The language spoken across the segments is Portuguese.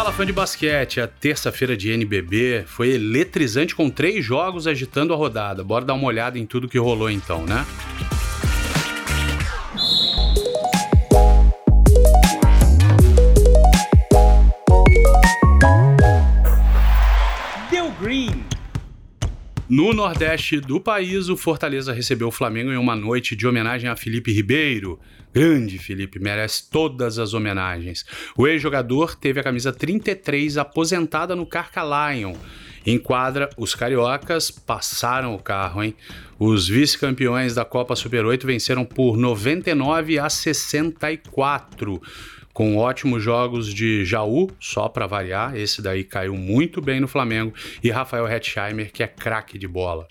Fala fã de basquete, a terça-feira de NBB foi eletrizante com três jogos agitando a rodada. Bora dar uma olhada em tudo que rolou então, né? Deu green. No nordeste do país, o Fortaleza recebeu o Flamengo em uma noite de homenagem a Felipe Ribeiro. Grande Felipe, merece todas as homenagens. O ex-jogador teve a camisa 33 aposentada no Carca Lion. Em quadra, os cariocas passaram o carro, hein? Os vice-campeões da Copa Super 8 venceram por 99 a 64 com ótimos jogos de Jaú, só para variar, esse daí caiu muito bem no Flamengo, e Rafael Hetzheimer, que é craque de bola.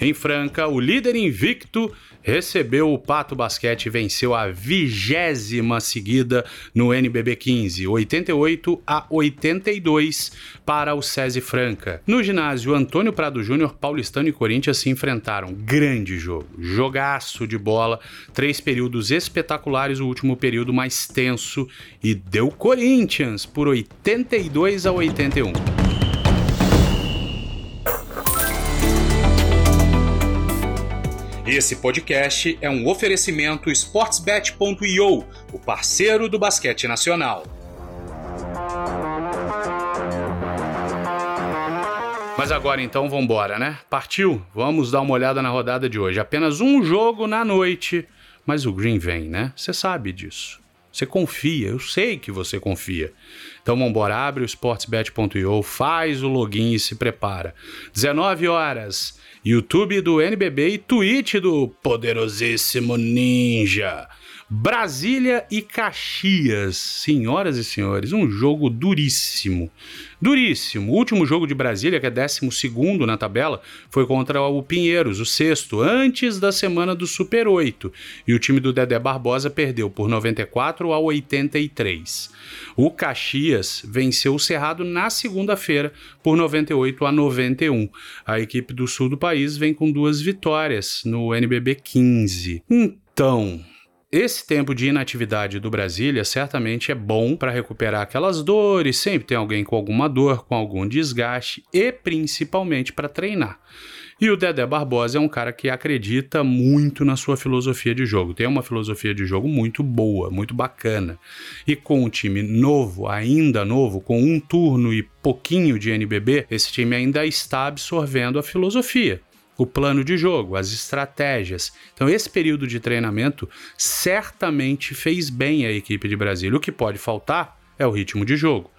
Em Franca, o líder invicto recebeu o Pato Basquete e venceu a vigésima seguida no NBB 15, 88 a 82 para o SESI Franca. No ginásio Antônio Prado Júnior, Paulistano e Corinthians se enfrentaram. Grande jogo, jogaço de bola, três períodos espetaculares, o último período mais tenso e deu Corinthians por 82 a 81. Esse podcast é um oferecimento sportsbet.io, o parceiro do basquete nacional. Mas agora então vamos embora, né? Partiu? Vamos dar uma olhada na rodada de hoje. Apenas um jogo na noite, mas o Green vem, né? Você sabe disso. Você confia, eu sei que você confia. Então vamos embora, abre o sportsbet.io, faz o login e se prepara. 19 horas, YouTube do NBB e Twitch do poderosíssimo Ninja. Brasília e Caxias, senhoras e senhores, um jogo duríssimo. Duríssimo. O último jogo de Brasília, que é 12 na tabela, foi contra o Pinheiros, o sexto, antes da semana do Super 8. E o time do Dedé Barbosa perdeu por 94 a 83. O Caxias venceu o Cerrado na segunda-feira por 98 a 91. A equipe do sul do país vem com duas vitórias no NBB 15. Então, esse tempo de inatividade do Brasília certamente é bom para recuperar aquelas dores, sempre tem alguém com alguma dor, com algum desgaste e principalmente para treinar. E o Dedé Barbosa é um cara que acredita muito na sua filosofia de jogo. Tem uma filosofia de jogo muito boa, muito bacana. E com um time novo, ainda novo, com um turno e pouquinho de NBB, esse time ainda está absorvendo a filosofia o plano de jogo, as estratégias. Então, esse período de treinamento certamente fez bem a equipe de Brasília. O que pode faltar é o ritmo de jogo,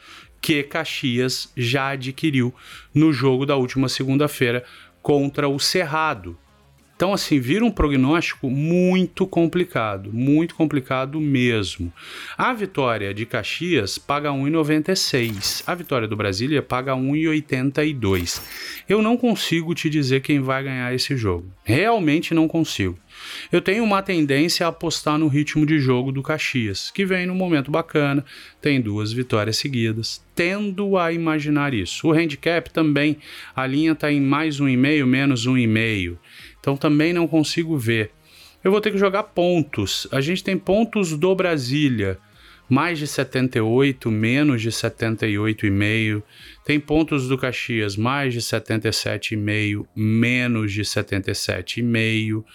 que Caxias já adquiriu no jogo da última segunda-feira contra o Cerrado. Então, assim, vira um prognóstico muito complicado, muito complicado mesmo. A vitória de Caxias paga 1,96. A vitória do Brasília paga 1,82. Eu não consigo te dizer quem vai ganhar esse jogo. Realmente não consigo. Eu tenho uma tendência a apostar no ritmo de jogo do Caxias, que vem num momento bacana, tem duas vitórias seguidas. Tendo a imaginar isso. O handicap também, a linha está em mais um e meio, menos um e meio. Então também não consigo ver. Eu vou ter que jogar pontos. A gente tem pontos do Brasília, mais de 78, menos de 78,5. Tem pontos do Caxias, mais de 77,5, menos de 77,5.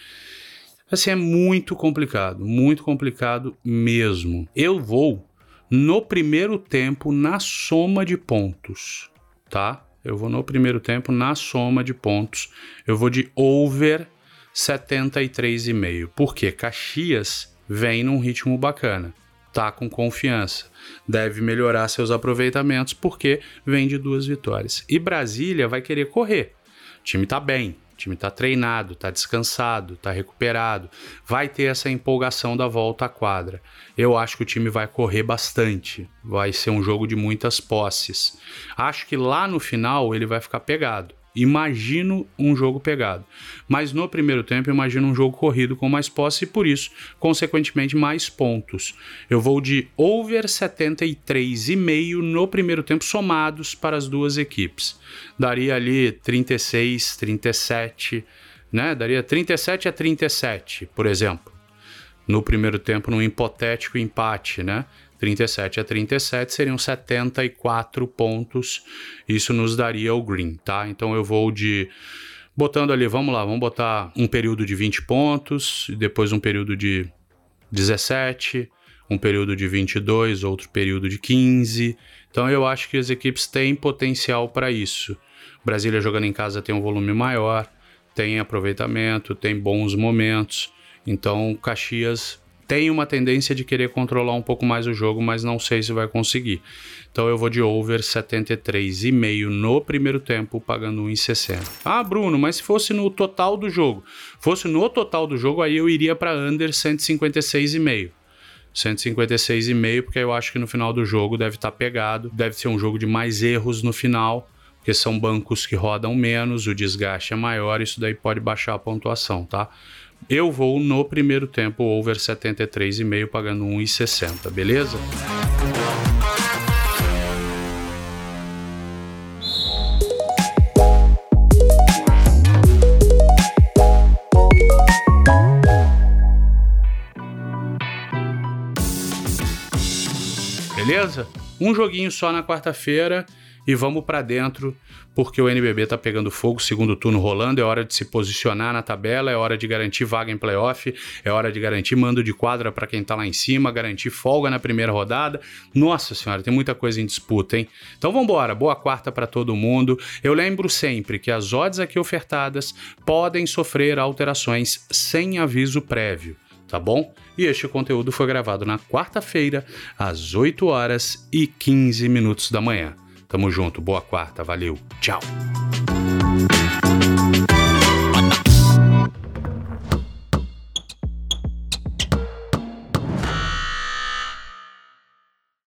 Assim, é muito complicado, muito complicado mesmo. Eu vou no primeiro tempo na soma de pontos, tá? Eu vou no primeiro tempo na soma de pontos. Eu vou de over 73,5. Porque Caxias vem num ritmo bacana. Tá com confiança. Deve melhorar seus aproveitamentos porque vem de duas vitórias. E Brasília vai querer correr. O time tá bem, time está treinado, está descansado, está recuperado, vai ter essa empolgação da volta à quadra. Eu acho que o time vai correr bastante, vai ser um jogo de muitas posses. Acho que lá no final ele vai ficar pegado. Imagino um jogo pegado. Mas no primeiro tempo, imagino um jogo corrido com mais posse e por isso, consequentemente, mais pontos. Eu vou de over 73,5 no primeiro tempo, somados para as duas equipes. Daria ali 36, 37, né? Daria 37 a 37, por exemplo. No primeiro tempo, num hipotético empate, né? 37 a 37 seriam 74 pontos. Isso nos daria o green, tá? Então eu vou de botando ali, vamos lá, vamos botar um período de 20 pontos, depois um período de 17, um período de 22, outro período de 15. Então eu acho que as equipes têm potencial para isso. Brasília jogando em casa tem um volume maior, tem aproveitamento, tem bons momentos. Então Caxias tem uma tendência de querer controlar um pouco mais o jogo, mas não sei se vai conseguir. Então eu vou de over 73,5 no primeiro tempo, pagando 1,60. Ah, Bruno, mas se fosse no total do jogo, fosse no total do jogo, aí eu iria para under 156,5. 156,5, porque eu acho que no final do jogo deve estar tá pegado, deve ser um jogo de mais erros no final, porque são bancos que rodam menos, o desgaste é maior, isso daí pode baixar a pontuação, tá? Eu vou no primeiro tempo over 73,5 pagando 1,60, beleza? Beleza? Um joguinho só na quarta-feira e vamos para dentro, porque o NBB tá pegando fogo, segundo turno rolando, é hora de se posicionar na tabela, é hora de garantir vaga em playoff, é hora de garantir mando de quadra para quem tá lá em cima, garantir folga na primeira rodada. Nossa senhora, tem muita coisa em disputa, hein? Então vamos embora, boa quarta para todo mundo. Eu lembro sempre que as odds aqui ofertadas podem sofrer alterações sem aviso prévio tá bom? E este conteúdo foi gravado na quarta-feira, às 8 horas e 15 minutos da manhã. Tamo junto, boa quarta, valeu, tchau.